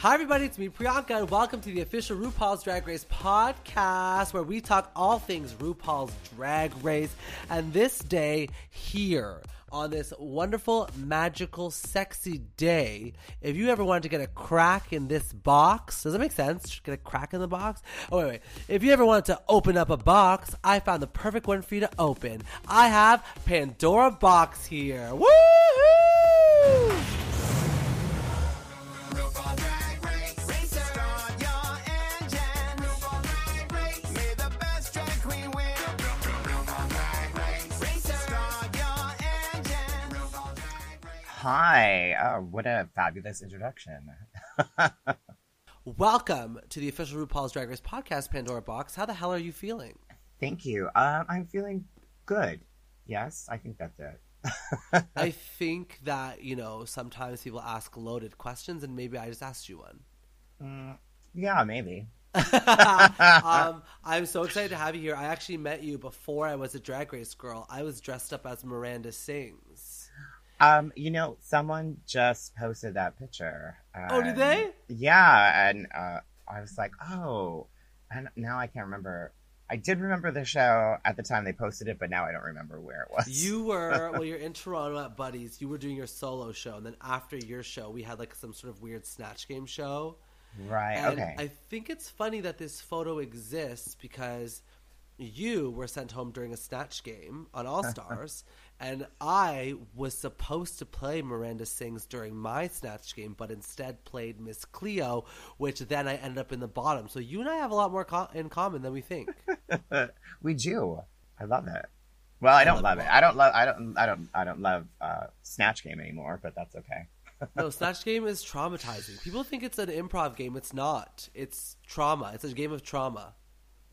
Hi, everybody, it's me, Priyanka, and welcome to the official RuPaul's Drag Race podcast where we talk all things RuPaul's Drag Race. And this day, here on this wonderful, magical, sexy day, if you ever wanted to get a crack in this box, does that make sense? Get a crack in the box? Oh, wait, wait. If you ever wanted to open up a box, I found the perfect one for you to open. I have Pandora Boxx here. Woohoo! Hi. Oh, what a fabulous introduction. Welcome to the official RuPaul's Drag Race podcast, Pandora Boxx. How the hell are you feeling? Thank you. Um, I'm feeling good. Yes, I think that's it. I think that, you know, sometimes people ask loaded questions, and maybe I just asked you one. Mm, yeah, maybe. um, I'm so excited to have you here. I actually met you before I was a drag race girl. I was dressed up as Miranda Sings. Um, you know, someone just posted that picture. Oh, did they? Yeah, and uh, I was like, oh, and now I can't remember. I did remember the show at the time they posted it, but now I don't remember where it was. You were, well, you're in Toronto at Buddies. You were doing your solo show, and then after your show, we had like some sort of weird Snatch Game show. right? And okay. I think it's funny that this photo exists because you were sent home during a snatch game on All Stars, and I was supposed to play Miranda Sings during my snatch game, but instead played Miss Cleo, which then I ended up in the bottom. So you and I have a lot more co- in common than we think. we do. I love it. Well, I don't love it. I don't love. I don't. I don't. I don't love uh, Snatch Game anymore. But that's okay. no, snatch game is traumatizing. People think it's an improv game. It's not. It's trauma. It's a game of trauma.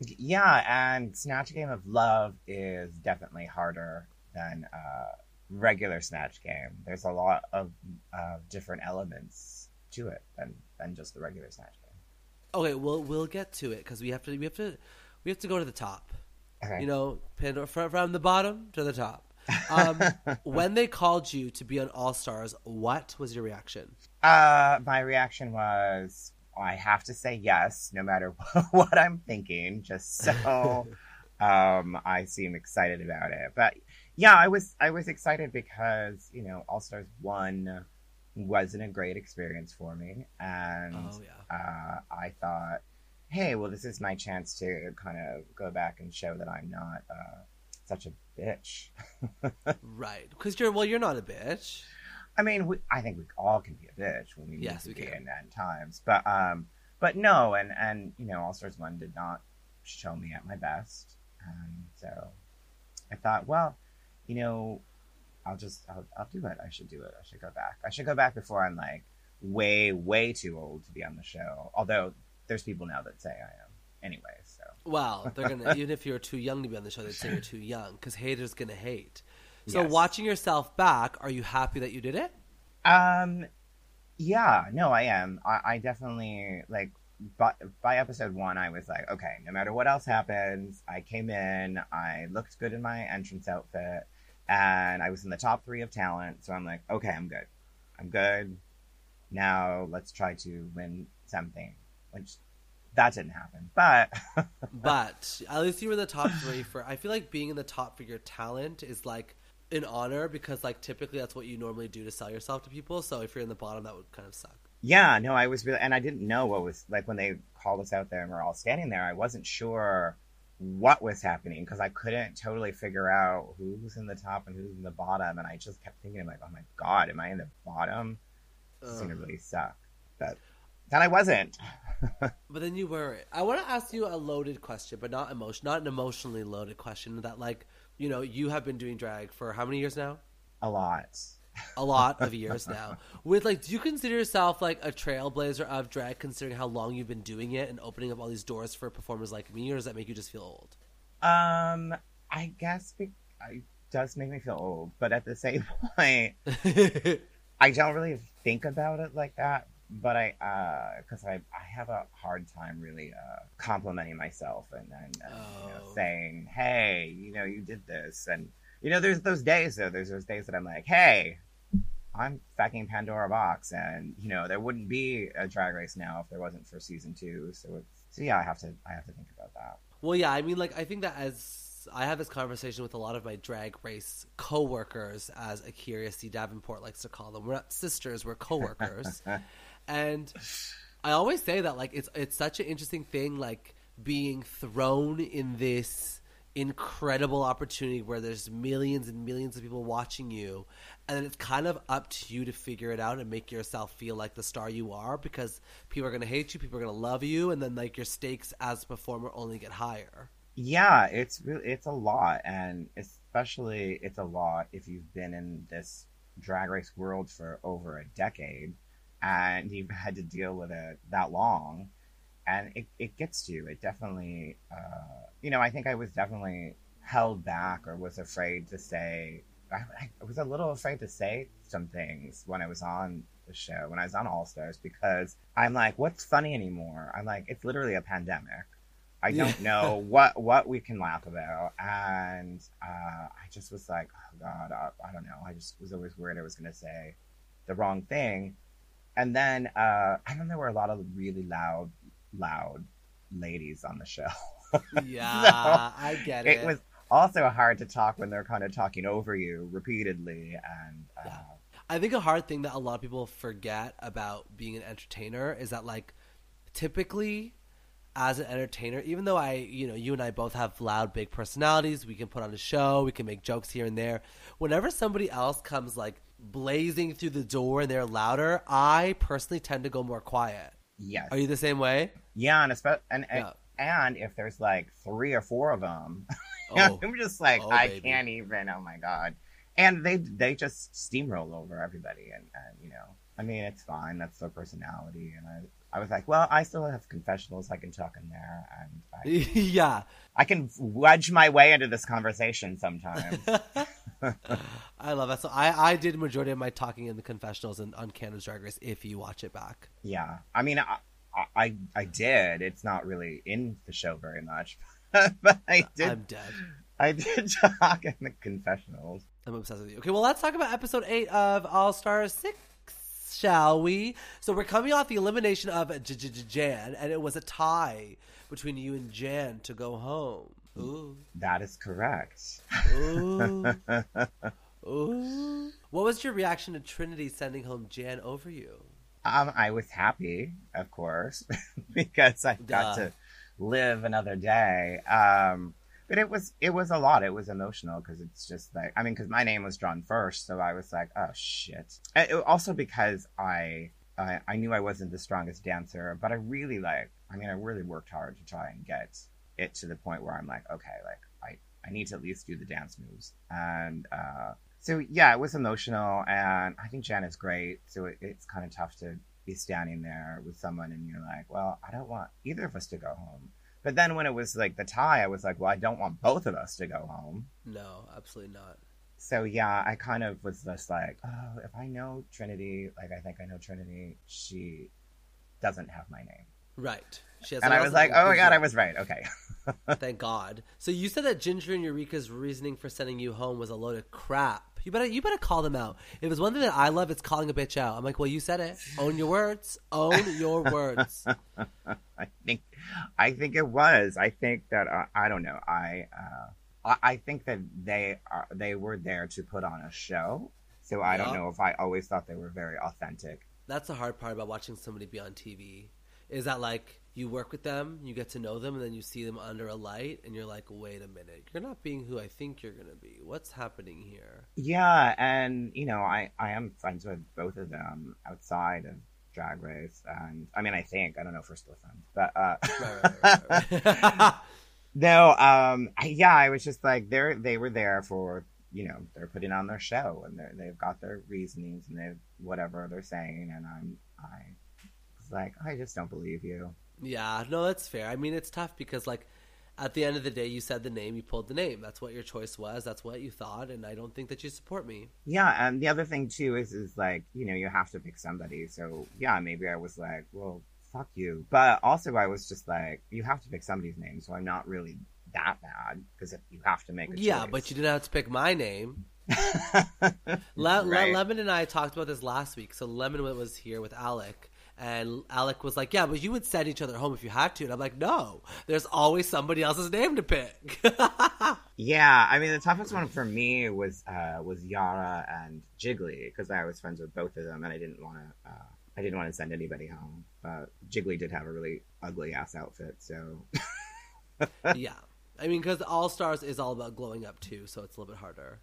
Yeah, and Snatch Game of Love is definitely harder than uh, regular Snatch Game. There's a lot of uh, different elements to it than than just the regular Snatch Game. Okay, we'll we'll get to it because we have to we have to we have to go to the top. Okay. You know, Pandora from, from the bottom to the top. Um, when they called you to be on All Stars, what was your reaction? Uh, my reaction was I have to say yes, no matter what I'm thinking, just so um, I seem excited about it. But yeah, I was I was excited because you know All Stars one wasn't a great experience for me, and Oh yeah, uh, I thought, hey, well, this is my chance to kind of go back and show that I'm not uh, such a bitch. right. Because you're well, you're not a bitch. I mean, we, I think we all can be a bitch when we Yes, need to we be can. in times, but um, but no, and and you know, All Stars One did not show me at my best, and so I thought, well, you know, I'll just I'll, I'll do it. I should do it. I should go back. I should go back before I'm like way way too old to be on the show. Although there's people now that say I am anyway. So Well, they're gonna even if you're too young to be on the show, they'd say you're too young because haters gonna hate. So Yes. watching yourself back, are you happy that you did it? Um, yeah, no, I am. I, I definitely like. By, by episode one, I was like, okay, no matter what else happens, I came in, I looked good in my entrance outfit, and I was in the top three of talent. So I'm like, okay, I'm good. I'm good. Now let's try to win something, which that didn't happen. But But at least you were in the top three for. I feel like being in the top for your talent is like an honor because like typically that's what you normally do to sell yourself to people. So if you're in the bottom, that would kind of suck. Yeah, no, I was really, and I didn't know what was like when they called us out there and we're all standing there. I wasn't sure what was happening because I couldn't totally figure out who was in the top and who's in the bottom, and I just kept thinking like, oh my god, am I in the bottom? This is gonna really suck. But then I wasn't. But then you were. I want to ask you a loaded question, but not emotion, not an emotionally loaded question. That like you know you have been doing drag for how many years now? A lot. A lot of years now. With like, do you consider yourself like a trailblazer of drag, considering how long you've been doing it and opening up all these doors for performers like me, or does that make you just feel old? Um, I guess be- it does make me feel old, but at the same point, I don't really think about it like that. But I, because I, I have a hard time really uh, complimenting myself and, and, and you know, Oh. saying, hey, you know, you did this, and you know, there's those days though. There's those days that I'm like, hey, I'm fucking Pandora Boxx, and you know there wouldn't be a Drag Race now if there wasn't for season two. So it's so yeah, I have to I have to think about that. Well, yeah, I mean, like, I think that as I have this conversation with a lot of my drag race coworkers, as Akira C. Davenport likes to call them. We're not sisters, we're coworkers. and I always say that, like, it's it's such an interesting thing, like, being thrown in this incredible opportunity where there's millions and millions of people watching you and it's kind of up to you to figure it out and make yourself feel like the star you are because people are going to hate you people are going to love you and then like your stakes as a performer only get higher. Yeah, it's really it's a lot, and especially it's a lot if you've been in this drag race world for over a decade, and you've had to deal with it that long, and it, it gets to you. It definitely, uh, you know, I think I was definitely held back or was afraid to say. I, I was a little afraid to say some things when I was on the show, when I was on All Stars, because I'm like, what's funny anymore? I'm like, it's literally a pandemic. I don't know what what we can laugh about, and uh, I just was like, oh god, I, I don't know. I just was always worried I was going to say the wrong thing, and then uh, I know there were a lot of really loud, loud ladies on the show. yeah i get it, it was also hard to talk when they're kind of talking over you repeatedly, and uh, Yeah. I think a hard thing that a lot of people forget about being an entertainer is that like typically as an entertainer, even though I, you know, you and I both have loud, big personalities, we can put on a show, we can make jokes here and there. Whenever somebody else comes like blazing through the door and they're louder, I personally tend to go more quiet. Yes, Are you the same way? yeah, and espe- and Yeah. and if there's like three or four of them. Oh, I'm just like Oh, I baby. can't even. Oh my god! And they they just steamroll over everybody, and, and you know, I mean, it's fine. That's their personality, and I I was like, well, I still have confessionals I can talk in there, and I, yeah. I can wedge my way into this conversation sometimes. I love that. So I, I did majority of my talking in the confessionals and on Canada's Drag Race if you watch it back. yeah, I mean, I, I I did. It's not really in the show very much, but I did. I'm dead. I did talk in the confessionals. I'm obsessed with you. Okay, well, let's talk about episode eight of All Star Six, shall we? So we're coming off the elimination of J- J- J- Jan, and it was a tie between you and Jan to go home. Ooh, That is correct. ooh, ooh. What was your reaction to Trinity sending home Jan over you? Um, I was happy, of course, because I got Duh. to live another day. Um, but it was it was a lot. It was emotional because it's just like I mean, because my name was drawn first, so I was like, oh shit. And it- also because I, I I knew I wasn't the strongest dancer, but I really like. I mean, I really worked hard to try and get it to the point where I'm like, okay, like I I need to at least do the dance moves, and uh, so yeah, it was emotional, and I think Jan is great. So it, it's kind of tough to be standing there with someone, and you're like, well, I don't want either of us to go home. But then when it was like the tie, I was like, well, I don't want both of us to go home. No, absolutely not. So yeah, I kind of was just like, oh, if I know Trinity, like I think I know Trinity, she doesn't have my name. Right. And I was like, oh my god. I was right. Okay. Thank God. So you said that Ginger and Eureka's reasoning for sending you home was a load of crap. You better you better call them out. If it's one thing that I love, it's calling a bitch out. I'm like, well, you said it. Own your words. Own your words. I think, I think it was. I think that uh, I don't know. I, uh, I, I think that they are they were there to put on a show. So I don't know if I always thought they were very authentic. That's the hard part about watching somebody be on TV. Is that like you work with them, you get to know them, and then you see them under a light, and you're like, wait a minute, you're not being who I think you're gonna be. What's happening here? Yeah, and you know, I I am friends with both of them outside of Drag Race, and I mean, I think I don't know if we're still friends, but uh, Right, right, right, no, um, yeah, I was just like they're they were there for you know they're putting on their show and they they've got their reasonings and they whatever they're saying, and I'm I was like I just don't believe you. Yeah, no, that's fair. I mean, it's tough because, like, at the end of the day, you said the name, you pulled the name. That's what your choice was. That's what you thought, and I don't think that you support me. Yeah, and the other thing too is is like you know you have to pick somebody. So yeah, maybe I was like, well, fuck you. But also I was just like, you have to pick somebody's name. So I'm not really that bad because if you have to make a choice. Yeah, choice. but you didn't have to pick my name. Le- Le- Right. Lemon and I talked about this last week. So Lemon was here with Alec, and Alec was like, "Yeah, but you would send each other home if you had to." And I'm like, "No, there's always somebody else's name to pick." Yeah, I mean the toughest one for me was uh, was Yara and Jiggly because I was friends with both of them and I didn't want to uh, I didn't want to send anybody home. But Jiggly did have a really ugly ass outfit, so yeah, I mean, because All Stars is all about glowing up too, so it's a little bit harder.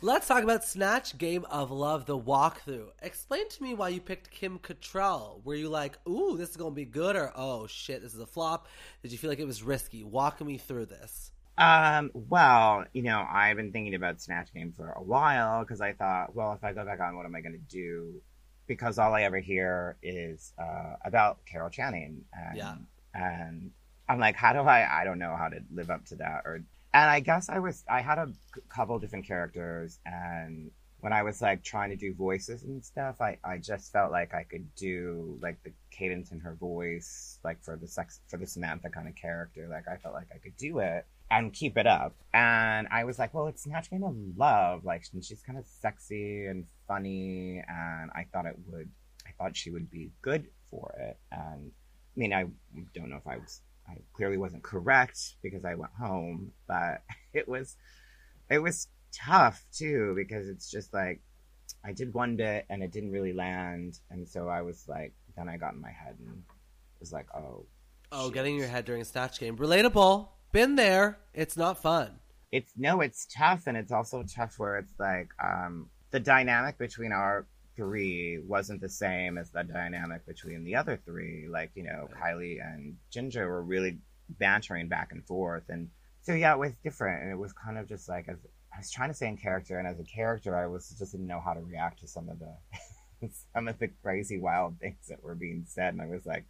Let's talk about Snatch Game of Love, the walkthrough. Explain to me why you picked Kim Cattrall. Were you like, "Ooh, this is gonna be good," or "Oh shit, this is a flop"? Did you feel like it was risky? Walk me through this. Um, well, you know, I've been thinking about Snatch Game for a while because I thought, well, if I go back on, what am I going to do? Because all I ever hear is uh, about Carol Channing, and Yeah. and I'm like, how do I? I don't know how to live up to that, or and I guess I was, I had a couple different characters, and when I was like trying to do voices and stuff, I I just felt like I could do like the cadence in her voice, like for the sex for the Samantha kind of character, like I felt like I could do it and keep it up. And I was like, well, it's Game of Love. Like, she's kind of sexy and funny. And I thought it would, I thought she would be good for it. And I mean, I don't know if I was, I clearly wasn't correct because I went home, but it was, it was tough too because it's just like, I did one bit and it didn't really land. And so I was like, then I got in my head and was like, oh, Oh, shit. getting in your head during a Snatch Game, relatable. Been there. It's not fun. it's no it's tough and it's also tough where it's like um the dynamic between our three wasn't the same as the dynamic between the other three. Like you know kylie and ginger were really bantering back and forth. And so yeah it was different. And it was kind of just like as i was trying to say in character. And as a character i was just didn't know how to react to some of the some of the crazy wild things that were being said. And i was like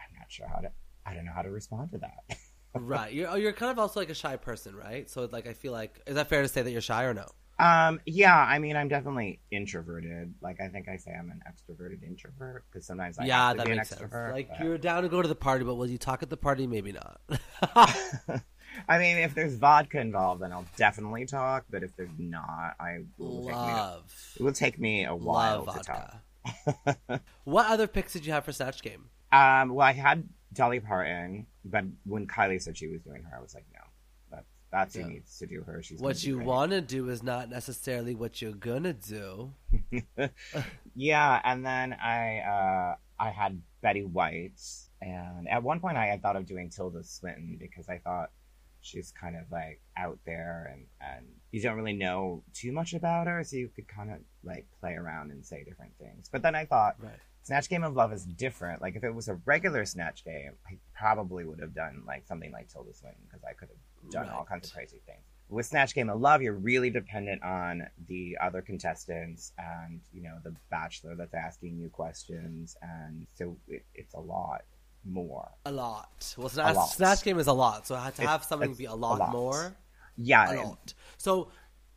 i'm not sure how to i don't know how to respond to that. Right. You're oh, you're kind of also like a shy person, right? So like I feel like is that fair to say that you're shy or no? Um, yeah, I mean, I'm definitely introverted. Like, I think I say I'm an extroverted introvert because sometimes I yeah, have to that makes sense. Like but- you're down to go to the party, but will you talk at the party? Maybe not. I mean, if there's vodka involved, then I'll definitely talk. But if there's not, I will take me. Love, It will take me a while love to talk. what other picks did you have for Snatch Game? Um, well, I had Dolly Parton, but when Kylie said she was doing her, I was like, no, that's Yeah. who needs to do her. She's What you want to do is not necessarily what you're gonna do. Yeah, and then I uh, I had Betty White, and at one point I had thought of doing Tilda Swinton because I thought she's kind of like out there, and and you don't really know too much about her, so you could kind of like play around and say different things. But then I thought Right. Snatch Game of Love is different. Like if it was a regular Snatch Game, I probably would have done like something like Tilda Swinton because I could have done all kinds of crazy things. With Snatch Game of Love, you're really dependent on the other contestants and you know the Bachelor that's asking you questions, and so it, it's a lot more. A lot. Well, Snatch, lot. Snatch Game is a lot, so I had to have something it's be a a lot, lot. more. Yeah, A lot. So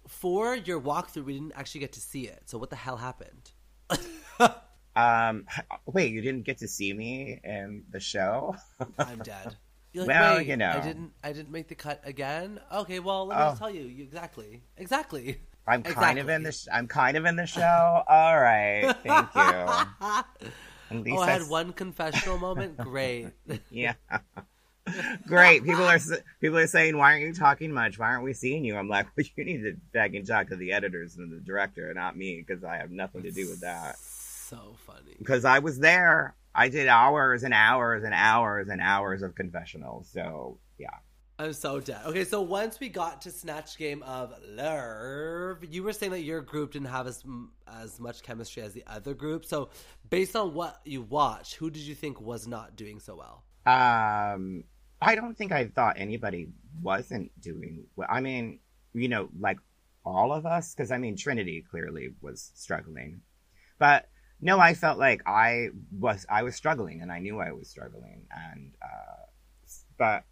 for your walkthrough, we didn't actually get to see it. So what the hell happened? Um, wait, you didn't get to see me in the show? I'm dead. You're Well, "Wait, you know. I didn't. I didn't make the cut again. Okay, well, let me Oh. just tell you. you exactly. Exactly. I'm kind of in the. Sh- I'm kind of in the show. All right, thank you. Oh, I had one confessional moment. Great. Yeah. Great. People are people are saying, "Why aren't you talking much? Why aren't we seeing you?" I'm like, well, "You need to back and talk to the editors and the director, not me, because I have nothing to do with that." So funny. Because I was there. I did hours and hours and hours and hours of confessionals. So yeah. I'm so dead. Okay, so once we got to Snatch Game of Love, you were saying that your group didn't have as as much chemistry as the other group. So, based on what you watched, who did you think was not doing so well? Um, I don't think I thought anybody wasn't doing well. I mean, you know, like all of us, because I mean, Trinity clearly was struggling, but no, I felt like I was I was struggling, and I knew I was struggling, and uh, but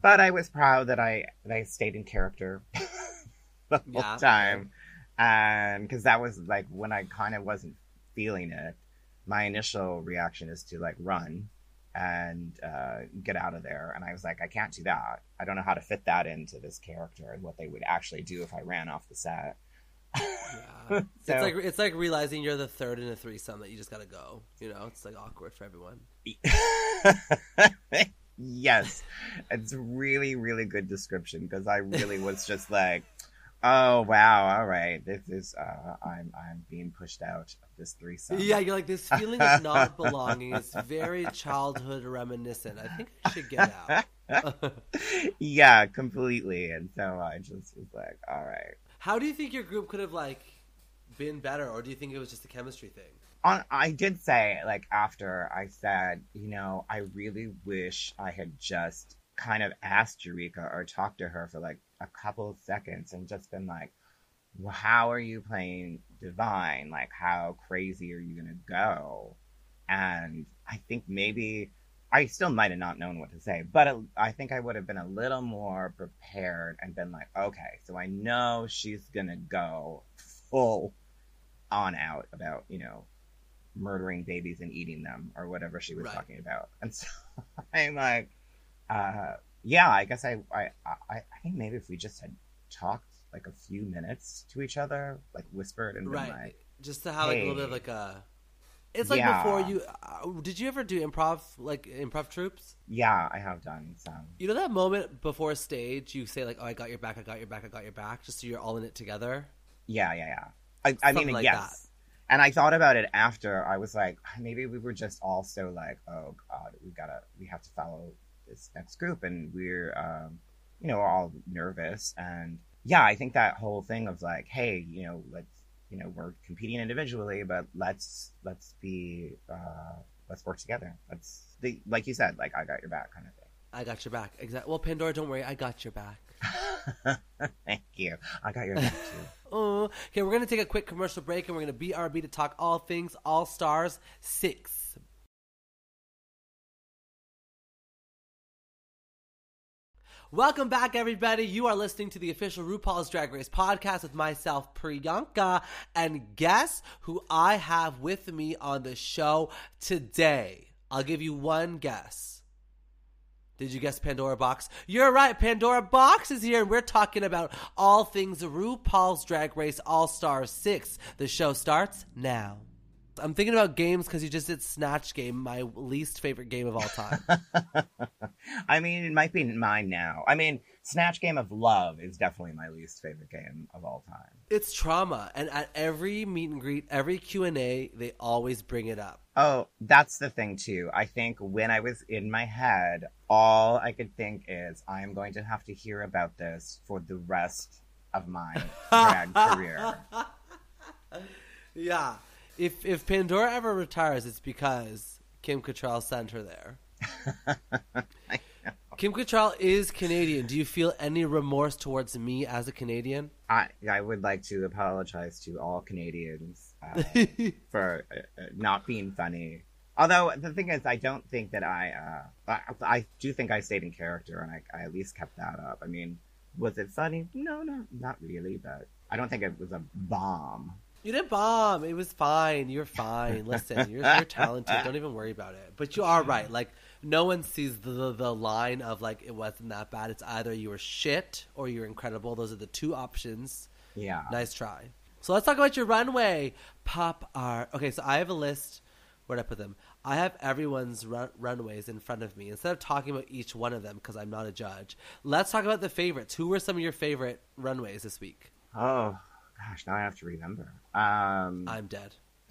but I was proud that I that I stayed in character the whole time, and because that was like when I kind of wasn't feeling it. My initial reaction is to like run and uh, get out of there. And I was like, I can't do that. I don't know how to fit that into this character and what they would actually do if I ran off the set. Yeah. So- it's like it's like realizing you're the third in a threesome that you just gotta go. You know, it's like awkward for everyone. yes, it's really, really good description because I really was just like, oh wow, all right, this is uh, I'm I'm being pushed out of this threesome. Yeah, you're like this feeling of not belonging is very childhood reminiscent. I think I should get out. yeah, completely. And so I just was like, all right. How do you think your group could have like been better, or do you think it was just a chemistry thing? On, I did say, like, after I said, you know, I really wish I had just kind of asked Eureka or talked to her for like a couple of seconds and just been like, well, how are you playing Divine? Like, how crazy are you to go? And I think maybe I still might have not known what to say, but it, I think I would have been a little more prepared and been like, okay, so I know she's going to go full on out about, you know, murdering babies and eating them or whatever she was Right. talking about. And so I'm like, uh, yeah, I guess I, I, I, I think maybe if we just had talked like a few minutes to each other, like whispered and Right. like, just to have like a little bit of like a. It's like Yeah. before you. Uh, did you ever do improv like improv troupes? yeah, I have done some. You know that moment before stage, you say like, "Oh, I got your back, I got your back, I got your back," just so you're all in it together. Yeah, yeah, yeah. I, I mean, like yes. And I thought about it after. I was like, maybe we were just all so like, oh god, we gotta, we have to follow this next group, and we're, um, you know, all nervous. And yeah, I think that whole thing of like, hey, you know, let's, you know, we're competing individually, but let's let's be, uh, let's work together. Let's, the, like you said, like I got your back, kind of thing. I got your back. Exactly. Well, Pandora, don't worry, I got your back. Thank you. I got your back too. Oh, okay, we're gonna take a quick commercial break, and we're gonna BRB to talk all things All Stars Six. Welcome back, everybody. You are listening to the official RuPaul's Drag Race podcast with myself, Priyanka, and guess who I have with me on the show today? I'll give you one guess. Did you guess Pandora Boxx? You're right. Pandora Boxx is here, and we're talking about all things RuPaul's Drag Race All Stars 6. The show starts now. I'm thinking about games because you just did Snatch Game, my least favorite game of all time. I mean, it might be mine now. I mean, Snatch Game of Love is definitely my least favorite game of all time. it's trauma, and at every meet and greet, every Q and A, they always bring it up. Oh, that's the thing too. I think when I was in my head, all I could think is I am going to have to hear about this for the rest of my drag career. Yeah, if if Pandora ever retires, it's because Kim Cattrall sent her there. Kim Cattrall is Canadian. Do you feel any remorse towards me as a Canadian? I I would like to apologize to all Canadians uh, for uh, uh, not being funny. Although the thing is, I don't think that I, uh, I, I do think I stayed in character, and I, I at least kept that up. I mean, was it funny? No, no, not really. But I don't think it was a bomb. You didn't bomb. It was fine. You're fine. Listen, you're, you're talented. Don't even worry about it. But you are right. Like no one sees the, the line of like it wasn't that bad. It's either you were shit or you're incredible. Those are the two options. Yeah. Nice try. So let's talk about your runway pop art. Okay, so I have a list. Where'd I put them? I have everyone's run- runways in front of me. Instead of talking about each one of them, because I'm not a judge, let's talk about the favorites. Who were some of your favorite runways this week? Oh gosh, now I have to remember. Um. I'm dead.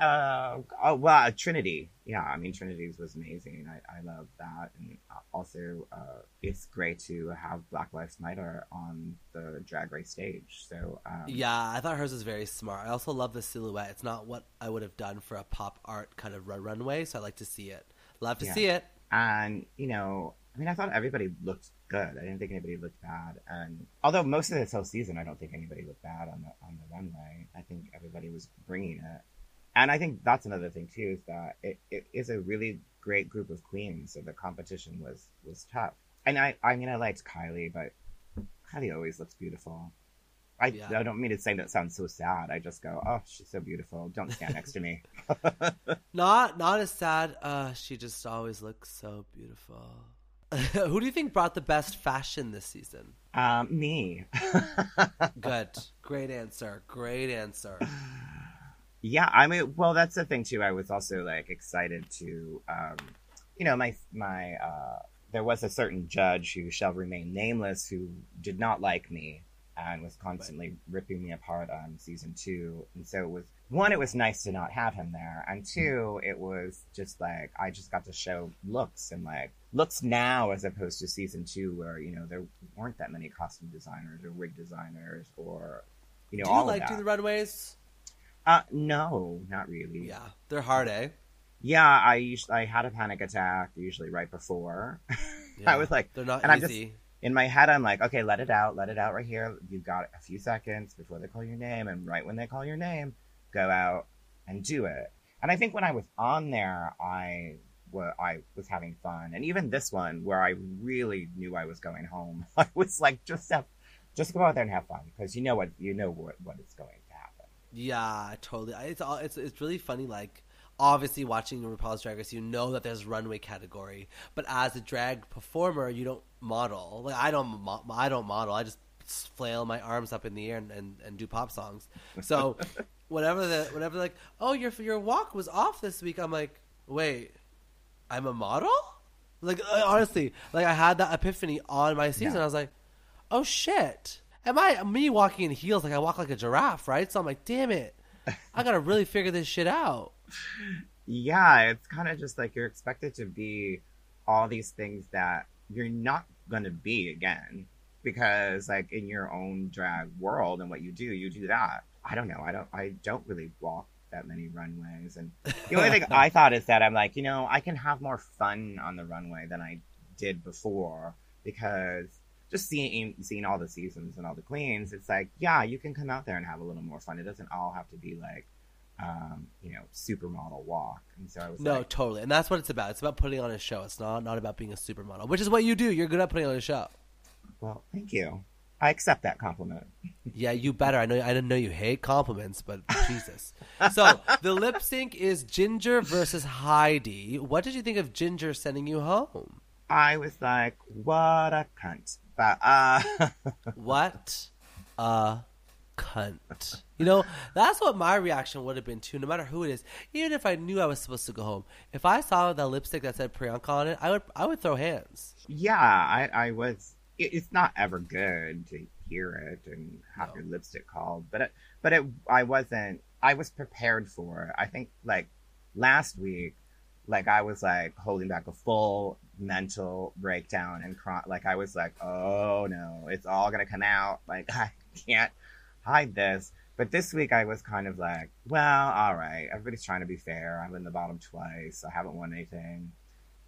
uh, oh well, Trinity. Yeah, I mean Trinity's was amazing. I I love that, and also uh, it's great to have Black Lives Matter on the Drag Race stage. So um, Yeah, I thought hers was very smart. I also love the silhouette. It's not what I would have done for a pop art kind of run- runway, so I like to see it. Love to Yeah. see it. and you know, I mean, I thought everybody looked good. I didn't think anybody looked bad. And although most of this whole season, I don't think anybody looked bad on the on the runway. I think everybody was bringing it. And I think that's another thing too is that it, it is a really great group of queens. So the competition was was tough. And I I mean I liked Kylie, but Kylie always looks beautiful. I, Yeah. I don't mean to say that sounds so sad. I just go, oh, she's so beautiful. Don't stand next to me. Not not as sad. Uh, she just always looks so beautiful. Who do you think brought the best fashion this season? Um, me. Good. Great answer. Great answer. Yeah, I mean, well, that's the thing too. I was also like excited to, um, you know, my my uh, there was a certain judge who shall remain nameless who did not like me and was constantly ripping me apart on season two, and so it was one, it was nice to not have him there, and two, it was just like I just got to show looks and like looks now as opposed to season two where you know there weren't that many costume designers or wig designers or you know Do you all like that. the runways? Uh, no, not really. Yeah, they're hard, eh? Yeah, I usually I had a panic attack usually right before. I was like, they're not and I'm just- easy. in my head, I'm like, okay, let it out, let it out right here. You've got a few seconds before they call your name, and right when they call your name, go out and do it. And I think when I was on there, I wa- I was having fun, and even this one where I really knew I was going home, I was like, just have, just go out there and have fun because you know what you know what what is going to happen. Yeah, totally. It's all it's it's really funny. Like obviously watching RuPaul's Drag Race, you know that there's runway category, but as a drag performer, you don't model. Like I don't I don't model. I just flail my arms up in the air and, and, and do pop songs. So whenever the whenever like, oh your your walk was off this week, I'm like, wait, I'm a model. Like uh, honestly, like I had that epiphany on my season. Yeah. I was like, oh shit. Am I me walking in heels like I walk like a giraffe, right? So I'm like, damn it. I gotta really figure this shit out. Yeah, it's kind of just like you're expected to be all these things that you're not going to be again because like in your own drag world and what you do, you do that. I don't know. I don't I don't really walk that many runways and the only thing I thought is that I'm like, you know, I can have more fun on the runway than I did before because just seeing seeing all the seasons and all the queens, it's like, yeah, you can come out there and have a little more fun. It doesn't all have to be like um, you know, supermodel walk. And so I was No, like, totally. And that's what it's about. It's about putting on a show. It's not not about being a supermodel, which is what you do. You're good at putting on a show. well, thank you. I accept that compliment. Yeah, you better. I know. I didn't know you hate compliments, but Jesus. So the lip sync is Ginger versus Heidi. What did you think of Ginger sending you home? I was like, what a cunt. But uh What a cunt. You know, that's what my reaction would have been too, no matter who it is. Even if I knew I was supposed to go home. If I saw that lipstick that said Priyanka on it, I would I would throw hands. yeah, I, I was it, it's not ever good to hear it and have No. your lipstick called, but it, but it I wasn't I was prepared for it. I think like last week like I was like holding back a full mental breakdown and cry- like I was like, oh no, it's all gonna come out. Like I can't hide this. But this week I was kind of like, well, all right, everybody's trying to be fair. I'm in the bottom twice. I haven't won anything.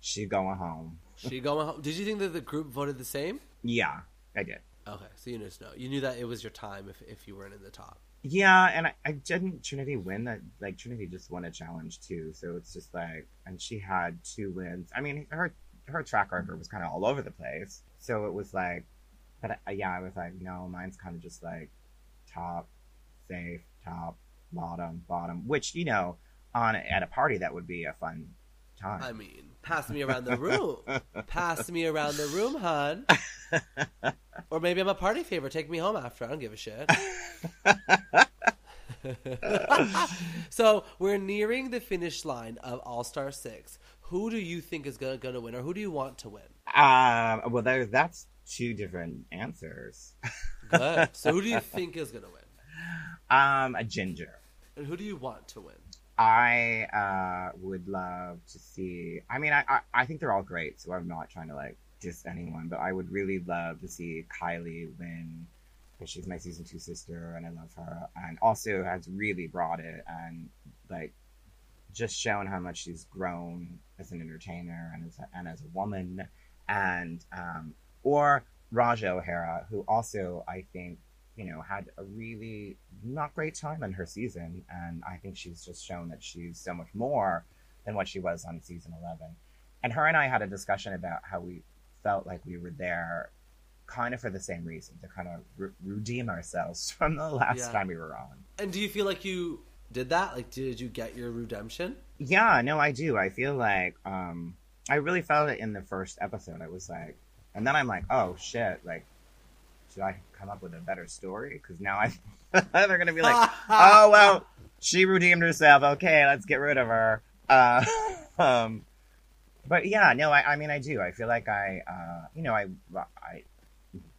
She's going home. She going home. Did you think that the group voted the same? Yeah, I did. Okay, so you just know. You knew that it was your time if if you weren't in the top. Yeah, and I, I didn't Trinity win that. Like Trinity just won a challenge too, so it's just like, and she had two wins. I mean, her her track record was kind of all over the place, so it was like, but I, yeah, I was like, no, mine's kind of just like top, safe, top, bottom, bottom. Which you know, on at a party that would be a fun time. I mean, pass me around the room. pass me around the room, hun. or maybe I'm a party favor. Take me home after. I don't give a shit. so we're nearing the finish line of All Star Six. Who do you think is gonna, gonna win, or who do you want to win? Um, well, there, that's two different answers. Good. So who do you think is gonna win, Um, a ginger. and who do you want to win? I uh, would love to see. I mean, I, I I think they're all great, so I'm not trying to like diss anyone, but I would really love to see Kylie win because she's my season two sister, and I love her, and also has really brought it and like just shown how much she's grown as an entertainer and as a, and as a woman, and um, or Ra'Jah O'Hara, who also I think you know, had a really not great time in her season, and I think she's just shown that she's so much more than what she was on season eleven. And her and I had a discussion about how we felt like we were there, kind of for the same reason to kind of re- redeem ourselves from the last Yeah. time we were on. And do you feel like you did that? Like, did you get your redemption? Yeah, no, I do. I feel like um, I really felt it in the first episode. I was like, and then I'm like, oh shit, like, should I come up with a better story? Because now I, they're gonna be like, oh well, she redeemed herself. Okay, let's get rid of her. Uh, um, but yeah, no, I, I mean, I do. I feel like I, uh, you know, I, I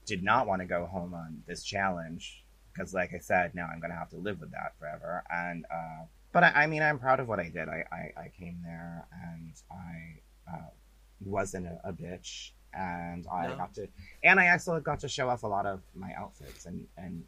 did not want to go home on this challenge because, like I said, now I'm gonna have to live with that forever. And, uh, but I, I mean, I'm proud of what I did. I, I, I came there and I uh, wasn't a, a bitch, and I No. got to, and I also got to show off a lot of my outfits and and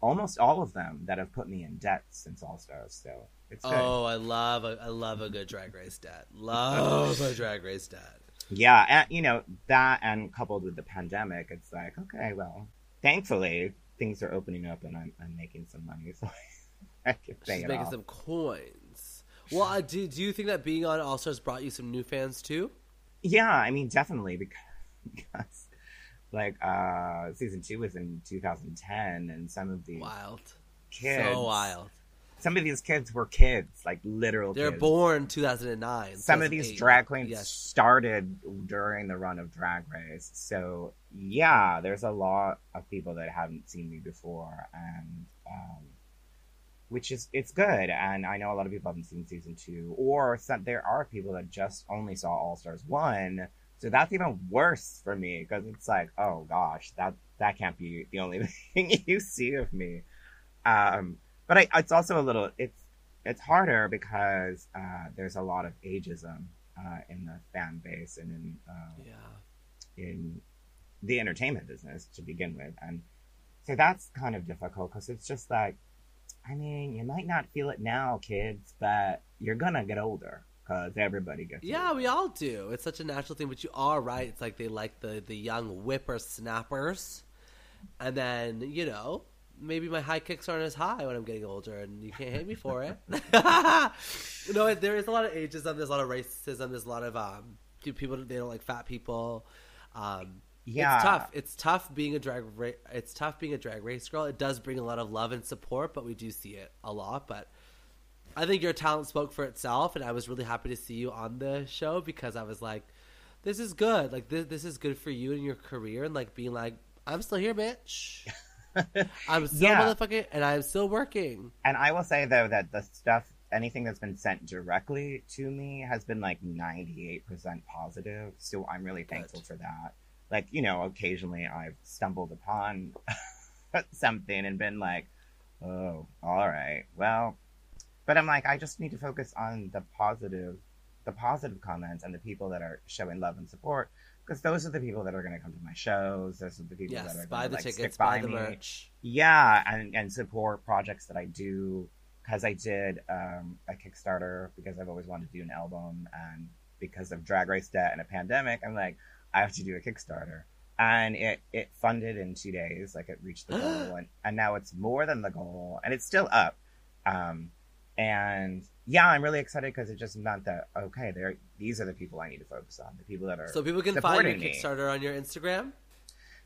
almost all of them that have put me in debt since All Stars. So it's good. Oh, I love a, I love a good drag race dad. Love a drag race dad. Yeah, and you know that, and coupled with the pandemic, it's like okay, well, thankfully things are opening up, and I'm I'm making some money, so I can pay She's it making off. some coins. Well, do do you think that being on All Stars brought you some new fans too? Yeah, I mean definitely because, because like uh season two was in 2010, and some of these Wild, kids, so wild. some of these kids were kids, like literal. They're kids. born 2009. some of these drag queens Yes. started during the run of Drag Race. So yeah, there's a lot of people that haven't seen me before, and um, which is it's good. And I know a lot of people haven't seen season two, or some, there are people that just only saw All Stars one. So that's even worse for me because it's like, oh gosh, that that can't be the only thing you see of me. Um, but I, it's also a little it's it's harder because uh, there's a lot of ageism uh, in the fan base and in uh, Yeah. in the entertainment business to begin with, and so that's kind of difficult because it's just like, I mean, you might not feel it now, kids, but you're gonna get older because everybody gets Yeah, older. we all do. It's such a natural thing, but you are right. It's like they like the the young whippersnappers, and then you know maybe my high kicks aren't as high when I'm getting older, and you can't hate me for it. no, there is a lot of ageism. There's a lot of racism. There's a lot of um people they don't like fat people. Um, Yeah. it's tough. It's tough being a drag. Ra- it's tough being a drag race girl. It does bring a lot of love and support, but we do see it a lot. But I think your talent spoke for itself, and I was really happy to see you on the show because I was like, "This is good. Like this, this is good for you and your career." And like being like, "I'm still here, bitch. I'm still Yeah. motherfucking, and I'm still working." And I will say though that the stuff, anything that's been sent directly to me has been like 98% positive. So I'm really thankful for that. Like, you know, occasionally I've stumbled upon something and been like, oh, all right, well, but I'm like, I just need to focus on the positive, the positive comments and the people that are showing love and support. Because those are the people that are going to come to my shows. Those are the people that are buy to the like, tickets, buy the merch. yeah and, and support projects that i do because i did um, a kickstarter because i've always wanted to do an album and because of drag race debt and a pandemic i'm like i have to do a kickstarter and it, it funded in two days like it reached the goal and, and now it's more than the goal and it's still up um, and yeah i'm really excited because it just meant that okay there these are the people i need to focus on the people that are So people can find your supporting me. Kickstarter on your Instagram.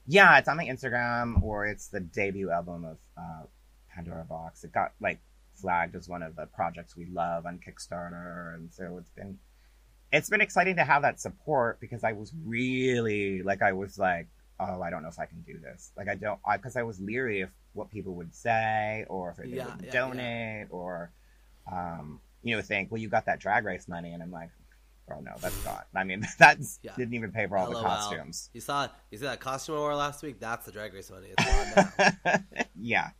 Yeah, it's on my Instagram or it's the debut album of uh, Pandora Boxx. It got like flagged as one of the projects we love on Kickstarter, and so it's been it's been exciting to have that support because I was really like I was like, oh, I don't know if I can do this. Like I don't because I, was leery of what people would say or if they Yeah, would yeah, donate or um, you know think, well, you got that drag race money, and I'm like. Oh no, that's not. I mean, that Yeah. didn't even pay for all LOL. the costumes. You saw you see that costume I wore last week? That's the drag race money. It's now. yeah,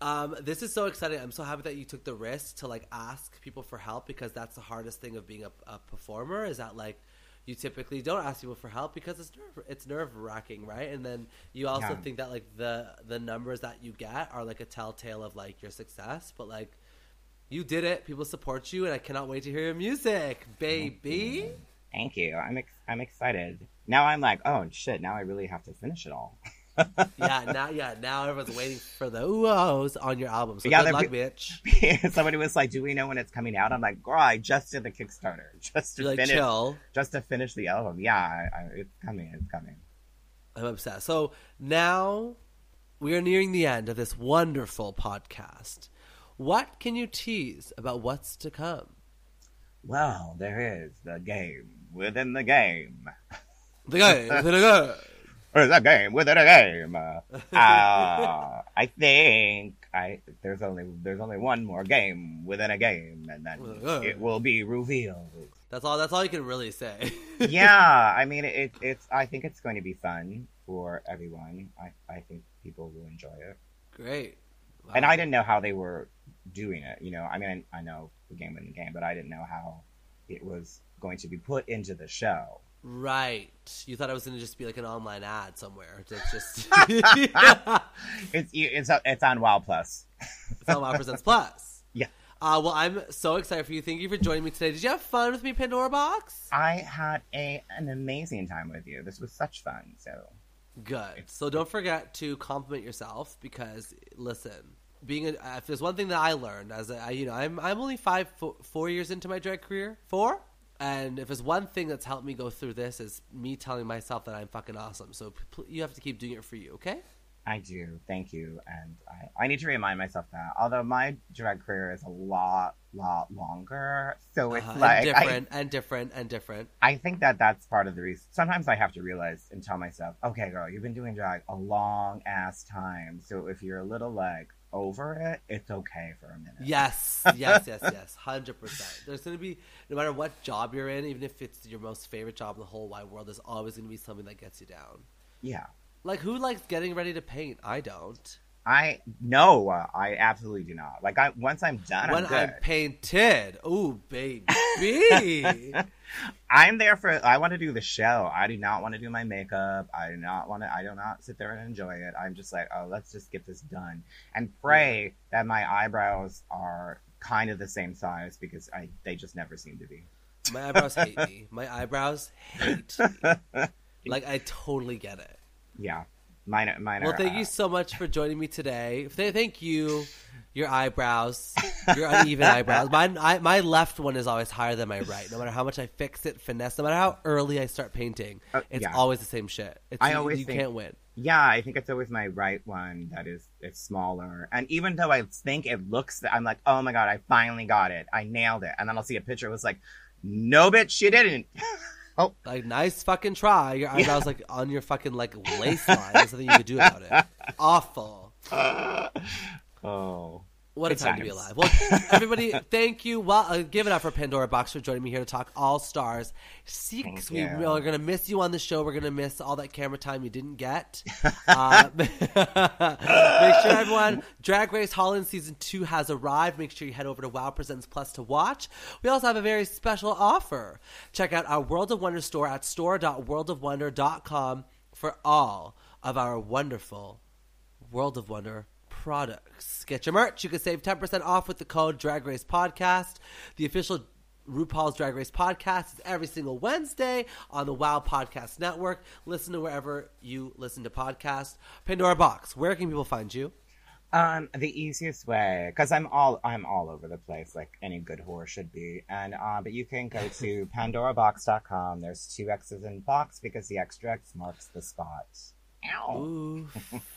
Um, this is so exciting. I'm so happy that you took the risk to like ask people for help because that's the hardest thing of being a, a performer is that like you typically don't ask people for help because it's nerve it's nerve wracking, right? And then you also Yeah. think that like the the numbers that you get are like a telltale of like your success, but like you did it. People support you, and I cannot wait to hear your music, baby. Thank you. I'm ex- I'm excited. Now I'm like, oh shit! Now I really have to finish it all. yeah, now yeah, now everyone's waiting for the oohs on your album. So Yeah, good luck, pe- bitch. Somebody was like, "Do we know when it's coming out?" I'm like, "Girl, I just did the Kickstarter just to like finish, chill. just to finish the album." Yeah, I, I, it's coming. It's coming. I'm obsessed. So now we are nearing the end of this wonderful podcast. What can you tease about what's to come? Well, there is the game within the game. The guy, the guy. Or the game within a game. Uh, uh, I think I there's only there's only one more game within a game, and then Uh. it will be revealed. That's all. That's all you can really say. yeah, I mean it, it's I think it's going to be fun for everyone. I I think people will enjoy it. Great. Wow. And I didn't know how they were doing it. You know, I mean, I know the game within the game, but I didn't know how it was going to be put into the show. Right. You thought it was going to just be like an online ad somewhere. It's just. It's it's it's on WoW Plus. It's on Wow Presents Plus. Yeah. Uh, well, I'm so excited for you. Thank you for joining me today. Did you have fun with me, Pandora Boxx? I had a an amazing time with you. This was such fun. So Good. So don't forget to compliment yourself because listen, being a, if there's one thing that I learned as a, I, you know, I'm I'm only five four years into my drag career, four, and if there's one thing that's helped me go through this is me telling myself that I'm fucking awesome. So pl- you have to keep doing it for you, okay? I do. Thank you. And I, I need to remind myself that. Although my drag career is a lot, lot longer. So it's Uh-huh, like, and I, different and different and different. I think that that's part of the reason. Sometimes I have to realize and tell myself, okay, girl, you've been doing drag a long ass time. So if you're a little like over it, it's okay for a minute. Yes, yes, yes, yes, hundred percent. There's gonna be no matter what job you're in, even if it's your most favorite job in the whole wide world, there's always gonna be something that gets you down. Yeah. Like who likes getting ready to paint? I don't. I no, uh, I absolutely do not. Like I once I'm done, when I'm good. I'm painted, ooh baby, I'm there for. I want to do the show. I do not want to do my makeup. I do not want to. I do not sit there and enjoy it. I'm just like, oh, let's just get this done and pray that my eyebrows are kind of the same size because I they just never seem to be. my eyebrows hate me. My eyebrows hate me. Like I totally get it. Yeah, mine. Mine. Well, thank uh, you so much for joining me today. Th- Thank you. Your eyebrows, your uneven eyebrows. Mine, I, my left one is always higher than my right. No matter how much I fix it, finesse, no matter how early I start painting, Uh, it's yeah. always the same shit. It's, I you, always you think- can't win. Yeah, I think it's always my right one that is it's smaller. And even though I think it looks, I'm like, oh my god, I finally got it. I nailed it. And then I'll see a picture. It was like, no, bitch, you didn't. Oh, like nice fucking try. Your eyebrows like on your fucking like lace line. There's nothing you could do about it. Awful. oh. What a Good time to be alive. Well, everybody, thank you. Well, uh, give it up for Pandora Boxx for joining me here to talk All Stars Six. Thank We are going to miss you on the show. We're going to miss all that camera time you didn't get. uh, make sure everyone, Drag Race Holland Season 2 has arrived. Make sure you head over to Wow Presents Plus to watch. We also have a very special offer. Check out our World of Wonder store at store.worldofwonder.com for all of our wonderful World of Wonder products. Get your merch. You can save 10% off with the code Drag Race Podcast. The official RuPaul's Drag Race podcast is every single Wednesday on the WoW Podcast Network. Listen to wherever you listen to podcasts. Pandora Boxx, where can people find you? Um, the easiest way, because I'm all I'm all over the place, like any good whore should be. And uh, but you can go to pandoraboxx.com. There's two X's in box because the extra X marks the spot. Ow. Ooh,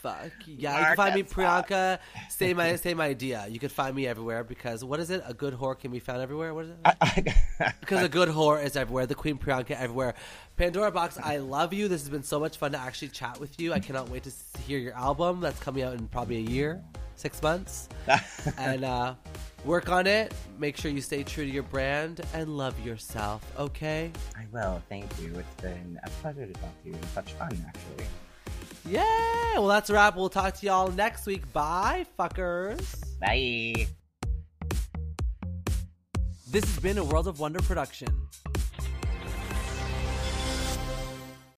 fuck. Yeah, you can find me. Priyanka. Same, same idea. You can find me everywhere because what is it? A good whore can be found everywhere? What is it? Because a good whore is everywhere. The Queen Priyanka everywhere. Pandora Boxx, I love you. This has been so much fun to actually chat with you. I cannot wait to hear your album that's coming out in probably a year, six months. and uh, work on it. Make sure you stay true to your brand and love yourself, okay? I will. Thank you. It's been a pleasure to talk to you and such fun, actually. Yeah. Well, that's a wrap. We'll talk to y'all next week. Bye, fuckers. Bye. This has been a World of Wonder production.